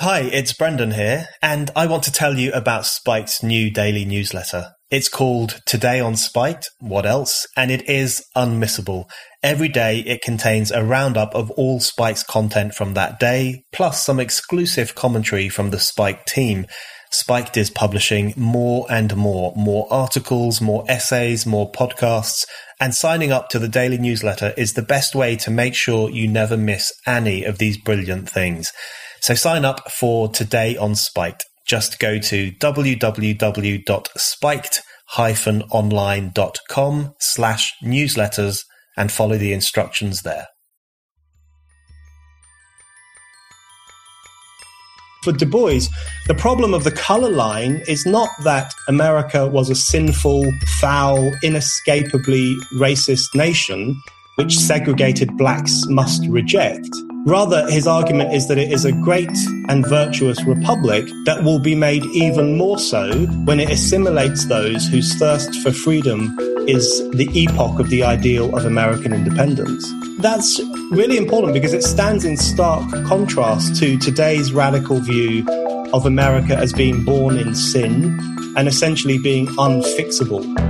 Hi, it's Brendan here, and I want to tell you about Spiked's new daily newsletter. It's called Today on Spiked, What Else? And it is unmissable. Every day it contains a roundup of all Spike's content from that day, plus some exclusive commentary from the Spike team. Spiked is publishing more and more, more articles, more essays, more podcasts, and signing up to the daily newsletter is the best way to make sure you never miss any of these brilliant things. So sign up for today on Spiked. Just go to www.spiked-online.com slash newsletters and follow the instructions there. For Du Bois, the problem of the color line is not that America was a sinful, foul, inescapably racist nation which segregated blacks must reject. Rather, his argument is that it is a great and virtuous republic that will be made even more so when it assimilates those whose thirst for freedom is the epoch of the ideal of American independence. That's really important because it stands in stark contrast to today's radical view of America as being born in sin and essentially being unfixable.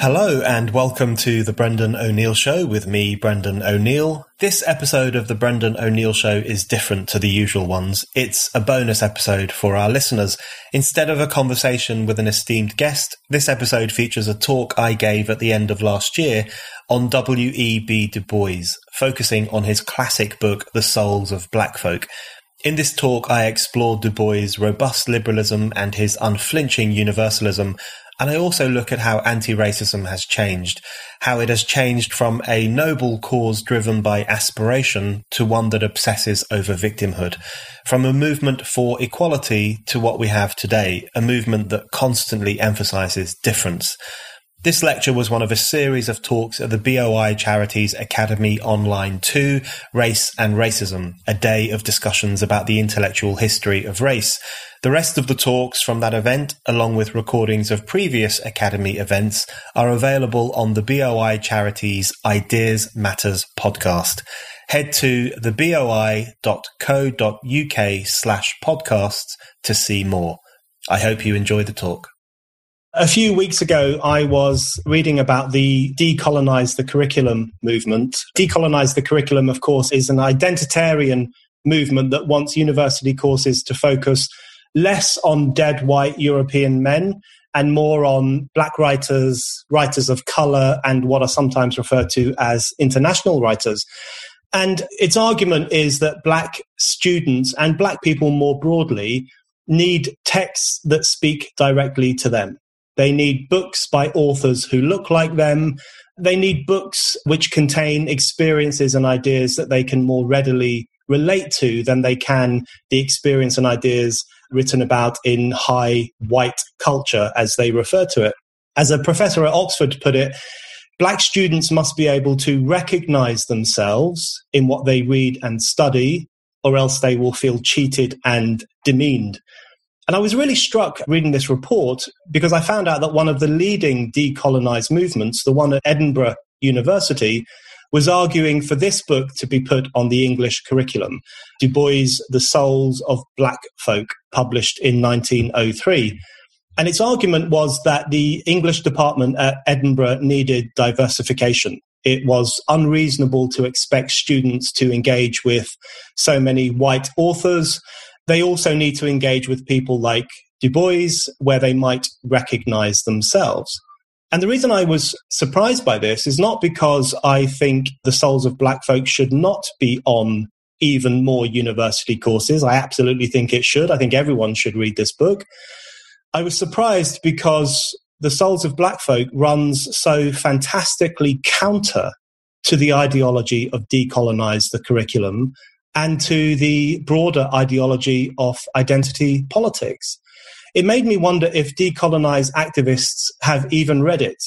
Hello and welcome to the Brendan O'Neill Show with me, Brendan O'Neill. This episode of the Brendan O'Neill Show is different to the usual ones. It's a bonus episode for our listeners. Instead of a conversation with an esteemed guest, this episode features a talk I gave at the end of last year on W.E.B. Du Bois, focusing on his classic book, The Souls of Black Folk. In this talk, I explored Du Bois' robust liberalism and his unflinching universalism, and I also look at how anti-racism has changed, how it has changed from a noble cause driven by aspiration to one that obsesses over victimhood, from a movement for equality to what we have today, a movement that constantly emphasizes difference. This lecture was one of a series of talks at the BOI charity's Academy Online 2, Race and Racism, a day of discussions about the intellectual history of race. The rest of the talks from that event, along with recordings of previous Academy events, are available on the BOI charity's Ideas Matters podcast. Head to theboi.co.uk slash podcasts to see more. I hope you enjoy the talk. A few weeks ago, I was reading about the decolonize the curriculum movement. Decolonize the curriculum, of course, is an identitarian movement that wants university courses to focus less on dead white European men and more on black writers, writers of color, and what are sometimes referred to as international writers. And its argument is that black students and black people more broadly need texts that speak directly to them. They need books by authors who look like them. They need books which contain experiences and ideas that they can more readily relate to than they can the experience and ideas written about in high white culture, as they refer to it. As a professor at Oxford put it, black students must be able to recognize themselves in what they read and study, or else they will feel cheated and demeaned. And I was really struck reading this report because I found out that one of the leading decolonized movements, the one at Edinburgh University, was arguing for this book to be put on the English curriculum. Du Bois' The Souls of Black Folk, published in 1903. And its argument was that the English department at Edinburgh needed diversification. It was unreasonable to expect students to engage with so many white authors they also need to engage with people like Du Bois, where they might recognize themselves. And the reason I was surprised by this is not because I think the souls of black folk should not be on even more university courses. I absolutely think it should. I think everyone should read this book. I was surprised because the souls of black folk runs so fantastically counter to the ideology of decolonize the curriculum and to the broader ideology of identity politics. It made me wonder if decolonized activists have even read it,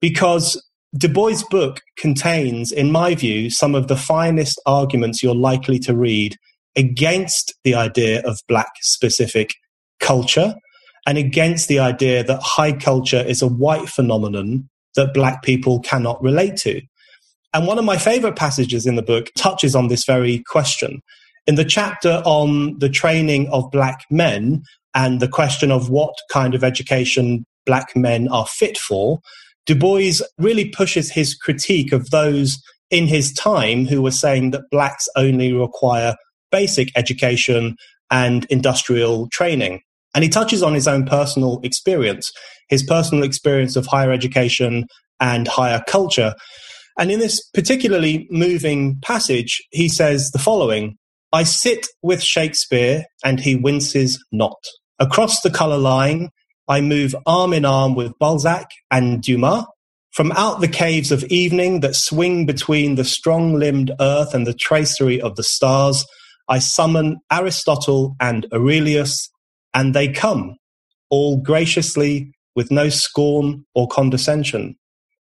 because Du Bois' book contains, in my view, some of the finest arguments you're likely to read against the idea of black specific culture and against the idea that high culture is a white phenomenon that black people cannot relate to. And one of my favorite passages in the book touches on this very question. In the chapter on the training of black men and the question of what kind of education black men are fit for, Du Bois really pushes his critique of those in his time who were saying that blacks only require basic education and industrial training. And he touches on his own personal experience, his personal experience of higher education and higher culture. And in this particularly moving passage, he says the following I sit with Shakespeare and he winces not. Across the colour line, I move arm in arm with Balzac and Dumas. From out the caves of evening that swing between the strong limbed earth and the tracery of the stars, I summon Aristotle and Aurelius, and they come, all graciously with no scorn or condescension.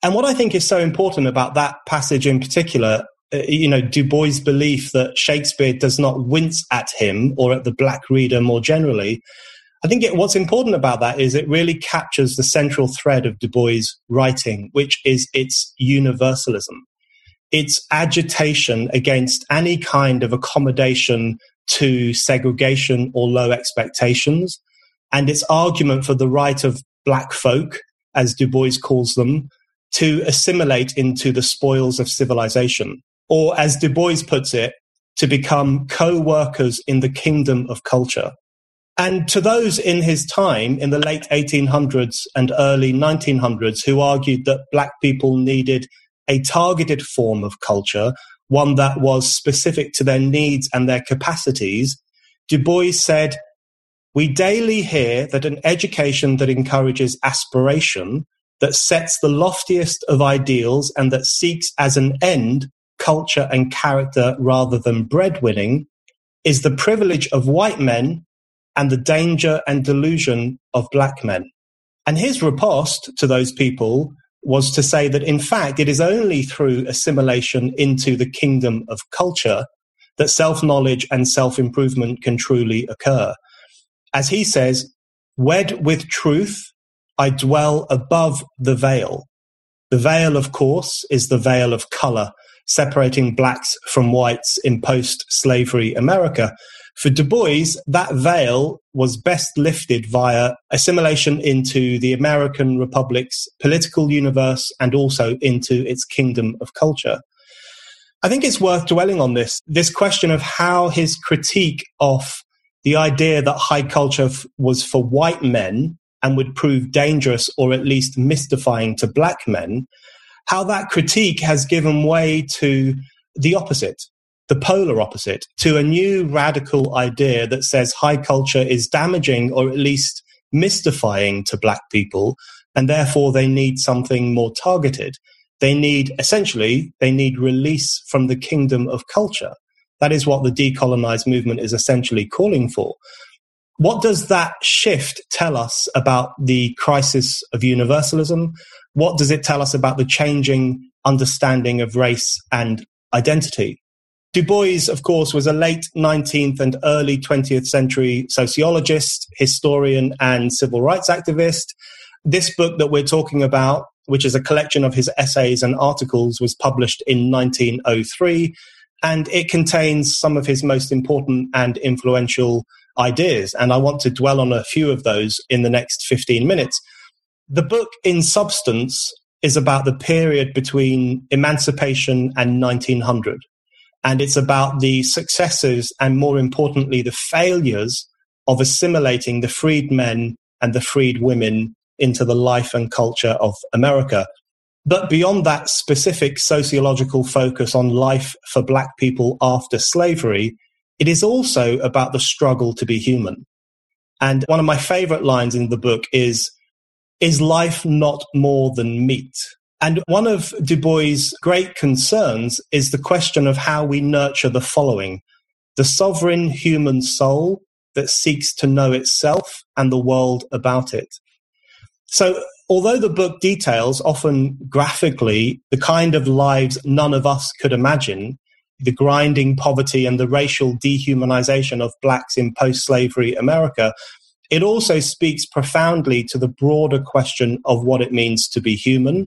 And what I think is so important about that passage in particular, uh, you know, Du Bois' belief that Shakespeare does not wince at him or at the black reader more generally. I think it, what's important about that is it really captures the central thread of Du Bois' writing, which is its universalism. Its agitation against any kind of accommodation to segregation or low expectations, and its argument for the right of black folk, as Du Bois calls them, to assimilate into the spoils of civilization. Or as Du Bois puts it, to become co-workers in the kingdom of culture. And to those in his time, in the late 1800s and early 1900s, who argued that black people needed a targeted form of culture, one that was specific to their needs and their capacities, Du Bois said, We daily hear that an education that encourages aspiration that sets the loftiest of ideals and that seeks as an end culture and character rather than breadwinning is the privilege of white men and the danger and delusion of black men. And his riposte to those people was to say that in fact it is only through assimilation into the kingdom of culture that self knowledge and self improvement can truly occur. As he says, wed with truth I dwell above the veil. The veil, of course, is the veil of color, separating blacks from whites in post slavery America. For Du Bois, that veil was best lifted via assimilation into the American Republic's political universe and also into its kingdom of culture. I think it's worth dwelling on this, this question of how his critique of the idea that high culture was for white men and would prove dangerous or at least mystifying to black men, how that critique has given way to the opposite, the polar opposite, to a new radical idea that says high culture is damaging or at least mystifying to black people, and therefore they need something more targeted. They need, essentially, they need release from the kingdom of culture. That is what the decolonized movement is essentially calling for. What does that shift tell us about the crisis of universalism? What does it tell us about the changing understanding of race and identity? Du Bois, of course, was a late 19th and early 20th century sociologist, historian, and civil rights activist. This book that we're talking about, which is a collection of his essays and articles, was published in 1903, and it contains some of his most important and influential ideas. And I want to dwell on a few of those in the next 15 minutes. The book, in substance, is about the period between emancipation and 1900. And it's about the successes and, more importantly, the failures of assimilating the freed men and the freed women into the life and culture of America. But beyond that specific sociological focus on life for Black people after slavery, it is also about the struggle to be human. And one of my favorite lines in the book is, is life not more than meat? And one of Du Bois' great concerns is the question of how we nurture the following. the sovereign human soul that seeks to know itself and the world about it. So, although the book details often graphically the kind of lives none of us could imagine, the grinding poverty and the racial dehumanization of blacks in post slavery America, it also speaks profoundly to the broader question of what it means to be human,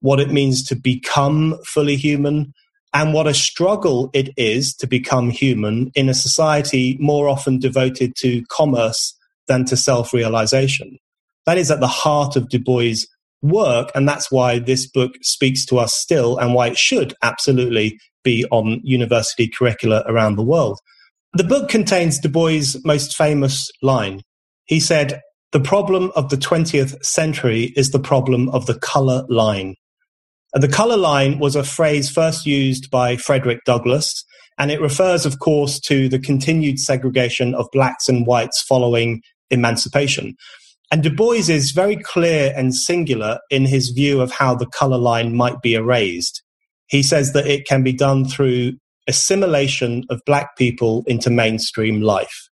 what it means to become fully human, and what a struggle it is to become human in a society more often devoted to commerce than to self realization. That is at the heart of Du Bois' work, and that's why this book speaks to us still and why it should absolutely be on university curricula around the world. The book contains Du Bois' most famous line. He said, The problem of the 20th century is the problem of the color line. And the color line was a phrase first used by Frederick Douglass, and it refers, of course, to the continued segregation of blacks and whites following emancipation. And Du Bois is very clear and singular in his view of how the color line might be erased. He says that it can be done through assimilation of black people into mainstream life.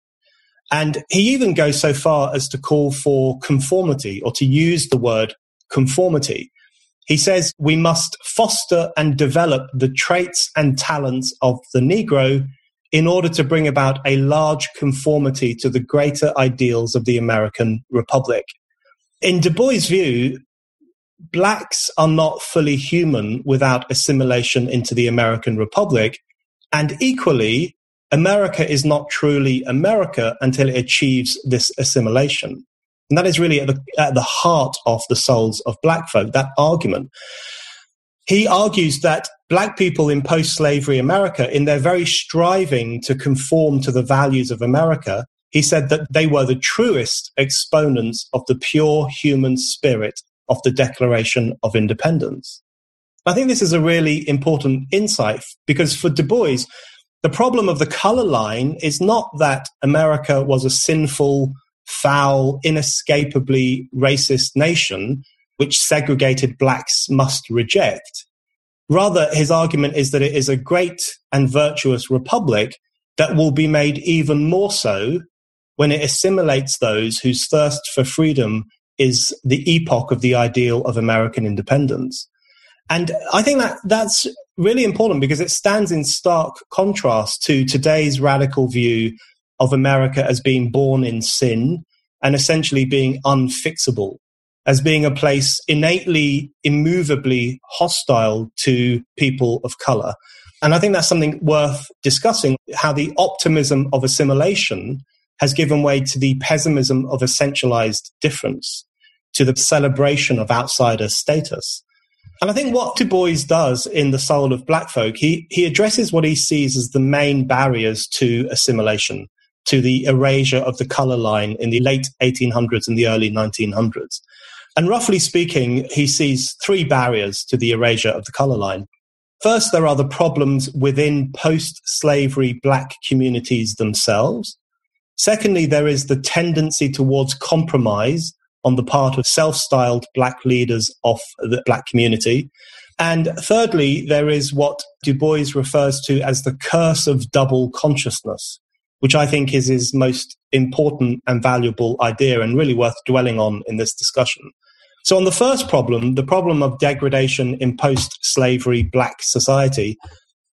And he even goes so far as to call for conformity or to use the word conformity. He says we must foster and develop the traits and talents of the Negro in order to bring about a large conformity to the greater ideals of the American Republic. In Du Bois' view, blacks are not fully human without assimilation into the American Republic. And equally, America is not truly America until it achieves this assimilation. And that is really at the, at the heart of the souls of black folk, that argument. He argues that black people in post slavery America, in their very striving to conform to the values of America, he said that they were the truest exponents of the pure human spirit of the Declaration of Independence. I think this is a really important insight because for Du Bois, the problem of the color line is not that America was a sinful, foul, inescapably racist nation which segregated blacks must reject. Rather, his argument is that it is a great and virtuous republic that will be made even more so when it assimilates those whose thirst for freedom is the epoch of the ideal of American independence. And I think that that's really important because it stands in stark contrast to today's radical view of America as being born in sin and essentially being unfixable, as being a place innately, immovably hostile to people of color. And I think that's something worth discussing how the optimism of assimilation has given way to the pessimism of essentialized difference, to the celebration of outsider status. And I think what Du Bois does in The Soul of Black Folk, he, he addresses what he sees as the main barriers to assimilation, to the erasure of the color line in the late 1800s and the early 1900s. And roughly speaking, he sees three barriers to the erasure of the color line. First, there are the problems within post slavery black communities themselves. Secondly, there is the tendency towards compromise on the part of self styled black leaders of the black community. And thirdly, there is what Du Bois refers to as the curse of double consciousness, which I think is his most important and valuable idea and really worth dwelling on in this discussion. So, on the first problem, the problem of degradation in post slavery black society,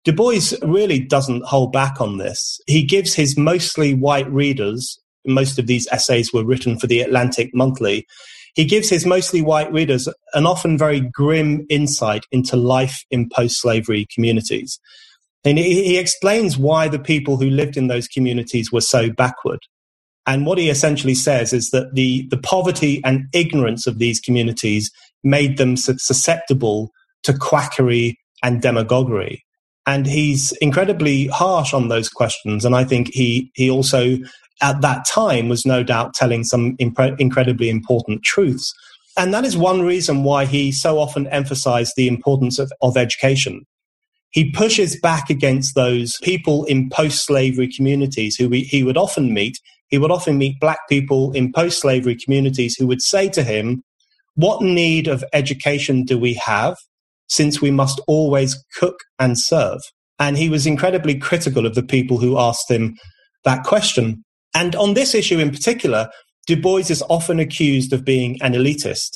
Du Bois really doesn't hold back on this. He gives his mostly white readers, most of these essays were written for the Atlantic Monthly, he gives his mostly white readers an often very grim insight into life in post slavery communities. And he, explains why the people who lived in those communities were so backward. And what he essentially says is that the, the poverty and ignorance of these communities made them susceptible to quackery and demagoguery and he's incredibly harsh on those questions. And I think he he also at that time was no doubt telling some impre- incredibly important truths. And that is one reason why he so often emphasized the importance of, of education. He pushes back against those people in post slavery communities who we, he would often meet. He would often meet black people in post slavery communities who would say to him, What need of education do we have? Since we must always cook and serve. And he was incredibly critical of the people who asked him that question. And on this issue in particular, Du Bois is often accused of being an elitist.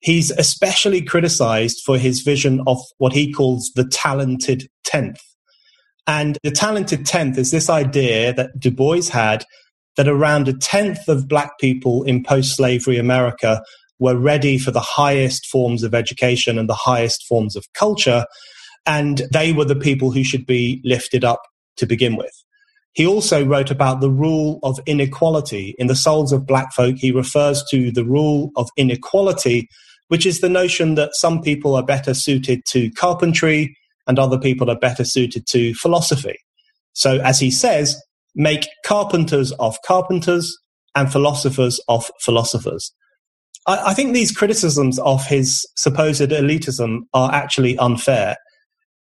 He's especially criticized for his vision of what he calls the talented tenth. And the talented tenth is this idea that Du Bois had that around a tenth of black people in post slavery America were ready for the highest forms of education and the highest forms of culture. And they were the people who should be lifted up to begin with. He also wrote about the rule of inequality. In The Souls of Black Folk, he refers to the rule of inequality, which is the notion that some people are better suited to carpentry and other people are better suited to philosophy. So, as he says, make carpenters of carpenters and philosophers of philosophers. I, I think these criticisms of his supposed elitism are actually unfair.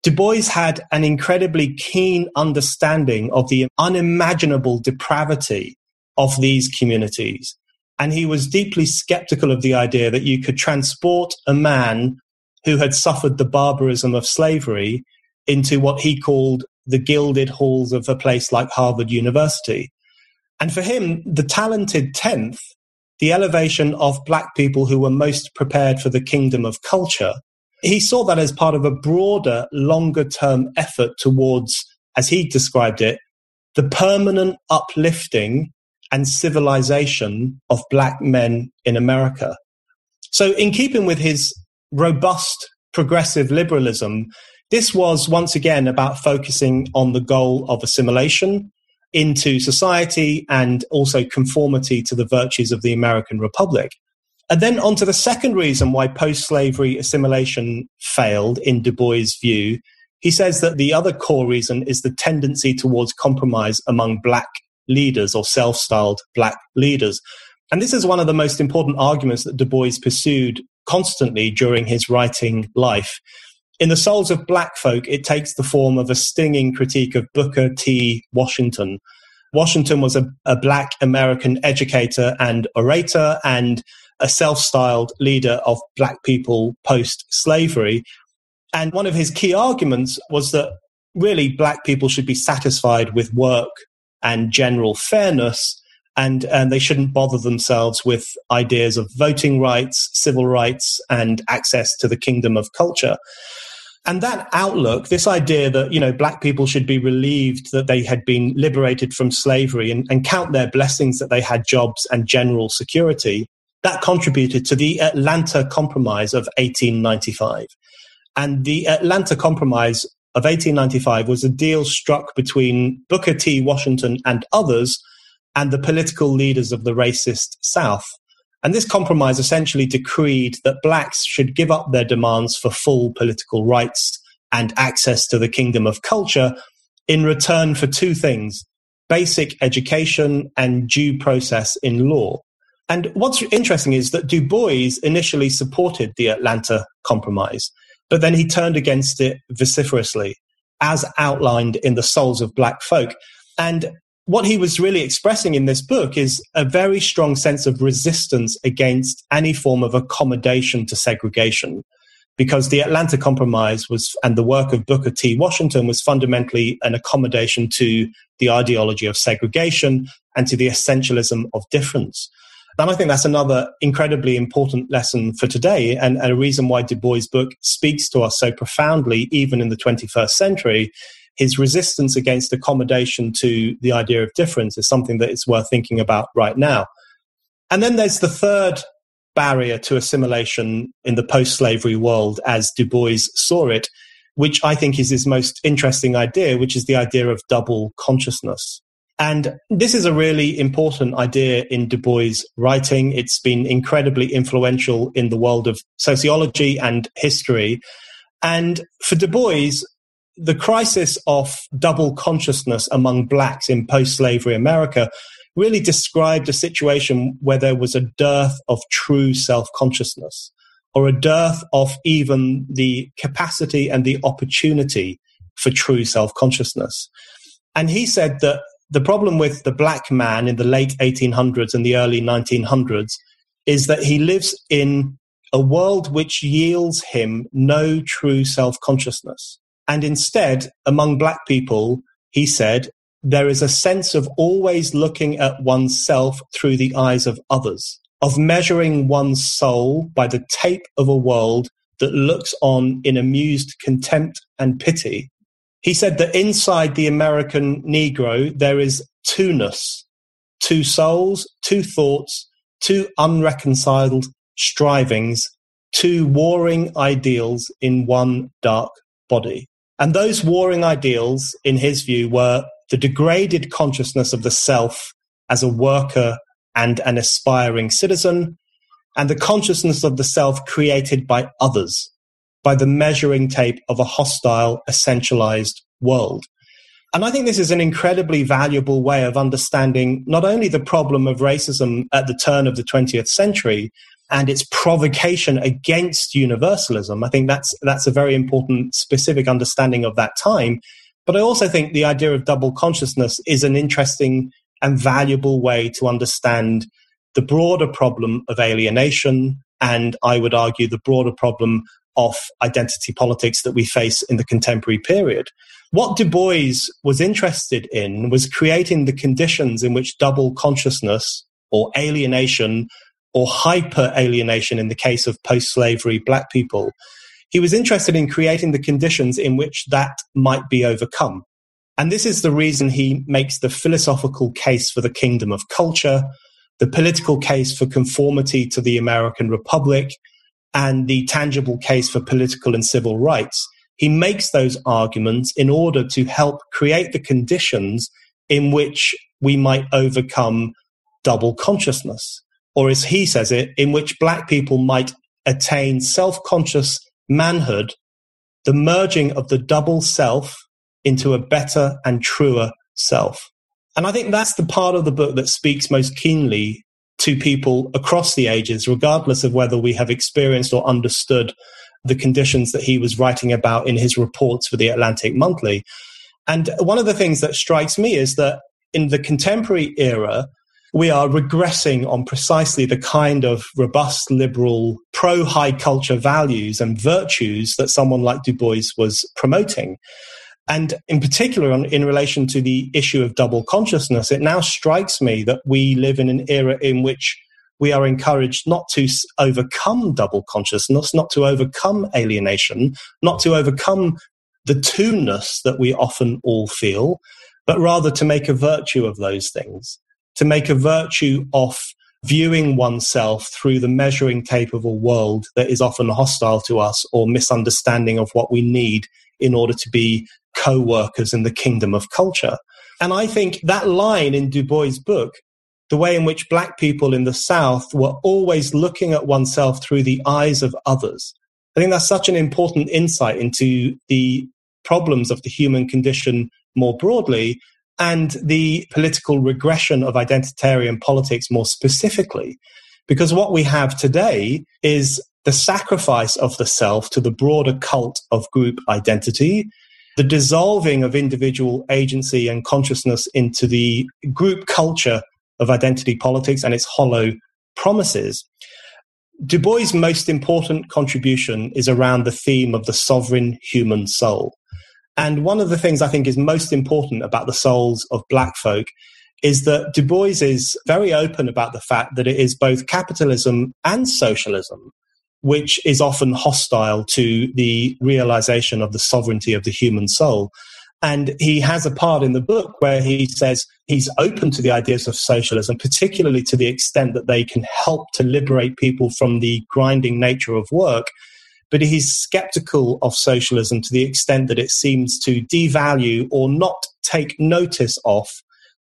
Du Bois had an incredibly keen understanding of the unimaginable depravity of these communities. And he was deeply skeptical of the idea that you could transport a man who had suffered the barbarism of slavery into what he called the gilded halls of a place like Harvard University. And for him, the talented 10th, the elevation of black people who were most prepared for the kingdom of culture, he saw that as part of a broader, longer term effort towards, as he described it, the permanent uplifting and civilization of black men in America. So, in keeping with his robust progressive liberalism, this was once again about focusing on the goal of assimilation into society and also conformity to the virtues of the American Republic. And then on to the second reason why post slavery assimilation failed, in Du Bois' view. He says that the other core reason is the tendency towards compromise among black leaders or self styled black leaders. And this is one of the most important arguments that Du Bois pursued constantly during his writing life. In The Souls of Black Folk, it takes the form of a stinging critique of Booker T. Washington. Washington was a, a black American educator and orator and a self styled leader of black people post slavery. And one of his key arguments was that really black people should be satisfied with work and general fairness. And, and they shouldn't bother themselves with ideas of voting rights, civil rights, and access to the kingdom of culture. And that outlook, this idea that, you know, black people should be relieved that they had been liberated from slavery and, and count their blessings that they had jobs and general security, that contributed to the Atlanta Compromise of 1895. And the Atlanta Compromise of 1895 was a deal struck between Booker T. Washington and others and the political leaders of the racist South. And this compromise essentially decreed that blacks should give up their demands for full political rights and access to the kingdom of culture in return for two things basic education and due process in law. And what's interesting is that Du Bois initially supported the Atlanta Compromise, but then he turned against it vociferously, as outlined in The Souls of Black Folk. And what he was really expressing in this book is a very strong sense of resistance against any form of accommodation to segregation. Because the Atlanta Compromise was, and the work of Booker T. Washington was fundamentally an accommodation to the ideology of segregation and to the essentialism of difference. And I think that's another incredibly important lesson for today and, and a reason why Du Bois' book speaks to us so profoundly, even in the 21st century. His resistance against accommodation to the idea of difference is something that it's worth thinking about right now. And then there's the third barrier to assimilation in the post slavery world as Du Bois saw it, which I think is his most interesting idea, which is the idea of double consciousness. And this is a really important idea in Du Bois' writing. It's been incredibly influential in the world of sociology and history. And for Du Bois, the crisis of double consciousness among blacks in post slavery America really described a situation where there was a dearth of true self consciousness or a dearth of even the capacity and the opportunity for true self consciousness. And he said that the problem with the black man in the late 1800s and the early 1900s is that he lives in a world which yields him no true self consciousness. And instead, among black people, he said, there is a sense of always looking at oneself through the eyes of others, of measuring one's soul by the tape of a world that looks on in amused contempt and pity. He said that inside the American Negro, there is two-ness, two souls, two thoughts, two unreconciled strivings, two warring ideals in one dark body. And those warring ideals, in his view, were the degraded consciousness of the self as a worker and an aspiring citizen, and the consciousness of the self created by others, by the measuring tape of a hostile, essentialized world. And I think this is an incredibly valuable way of understanding not only the problem of racism at the turn of the 20th century and its provocation against universalism. I think that's, that's a very important specific understanding of that time. But I also think the idea of double consciousness is an interesting and valuable way to understand the broader problem of alienation and I would argue the broader problem of identity politics that we face in the contemporary period. What Du Bois was interested in was creating the conditions in which double consciousness or alienation or hyper alienation in the case of post slavery black people. He was interested in creating the conditions in which that might be overcome. And this is the reason he makes the philosophical case for the kingdom of culture, the political case for conformity to the American Republic, and the tangible case for political and civil rights. He makes those arguments in order to help create the conditions in which we might overcome double consciousness, or as he says it, in which black people might attain self conscious manhood, the merging of the double self into a better and truer self. And I think that's the part of the book that speaks most keenly to people across the ages, regardless of whether we have experienced or understood the conditions that he was writing about in his reports for the Atlantic Monthly. And one of the things that strikes me is that in the contemporary era, we are regressing on precisely the kind of robust, liberal, pro high culture values and virtues that someone like Du Bois was promoting. And in particular, on, in relation to the issue of double consciousness, it now strikes me that we live in an era in which we are encouraged not to overcome double consciousness, not to overcome alienation, not to overcome the two-ness that we often all feel, but rather to make a virtue of those things, to make a virtue of viewing oneself through the measuring tape of a world that is often hostile to us or misunderstanding of what we need in order to be co workers in the kingdom of culture. And I think that line in Du Bois' book, the way in which black people in the South were always looking at oneself through the eyes of others, I think that's such an important insight into the problems of the human condition more broadly and the political regression of identitarian politics more specifically. Because what we have today is the sacrifice of the self to the broader cult of group identity, the dissolving of individual agency and consciousness into the group culture of identity politics and its hollow promises. Du Bois' most important contribution is around the theme of the sovereign human soul. And one of the things I think is most important about the souls of black folk is that Du Bois is very open about the fact that it is both capitalism and socialism which is often hostile to the realization of the sovereignty of the human soul. And he has a part in the book where he says he's open to the ideas of socialism, particularly to the extent that they can help to liberate people from the grinding nature of work. But he's skeptical of socialism to the extent that it seems to devalue or not take notice of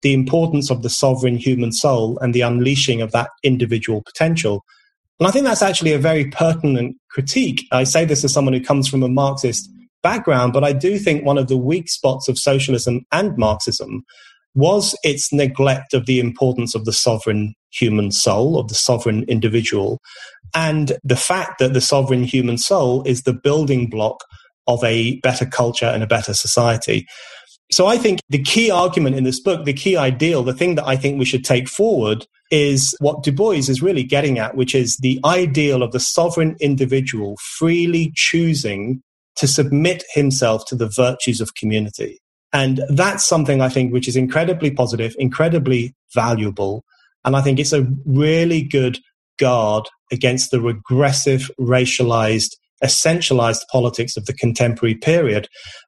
the importance of the sovereign human soul and the unleashing of that individual potential. And I think that's actually a very pertinent critique. I say this as someone who comes from a Marxist background, but I do think one of the weak spots of socialism and Marxism was its neglect of the importance of the sovereign human soul, of the sovereign individual, and the fact that the sovereign human soul is the building block of a better culture and a better society. So I think the key argument in this book, the key ideal, the thing that I think we should take forward is what Du Bois is really getting at, which is the ideal of the sovereign individual freely choosing to submit himself to the virtues of community. And that's something I think which is incredibly positive, incredibly valuable. And I think it's a really good guard against the regressive, racialized, essentialized politics of the contemporary period.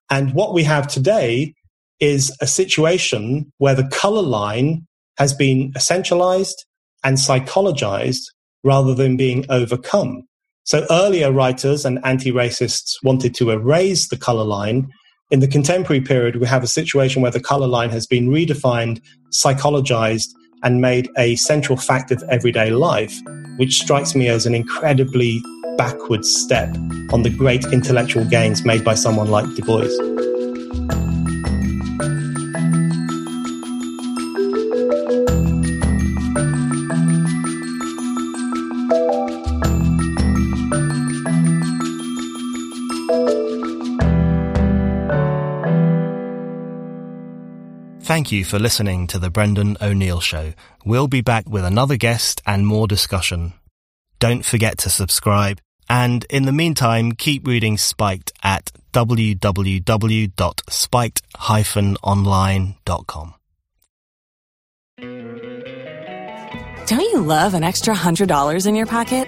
And what we have today is a situation where the color line has been essentialized and psychologized rather than being overcome. So earlier writers and anti-racists wanted to erase the color line. In the contemporary period, we have a situation where the color line has been redefined, psychologized, and made a central fact of everyday life, which strikes me as an incredibly backward step on the great intellectual gains made by someone like Du Bois. Thank you for listening to The Brendan O'Neill Show. We'll be back with another guest and more discussion. Don't forget to subscribe. And in the meantime, keep reading Spiked at www.spiked-online.com. Don't you love an extra $100 in your pocket?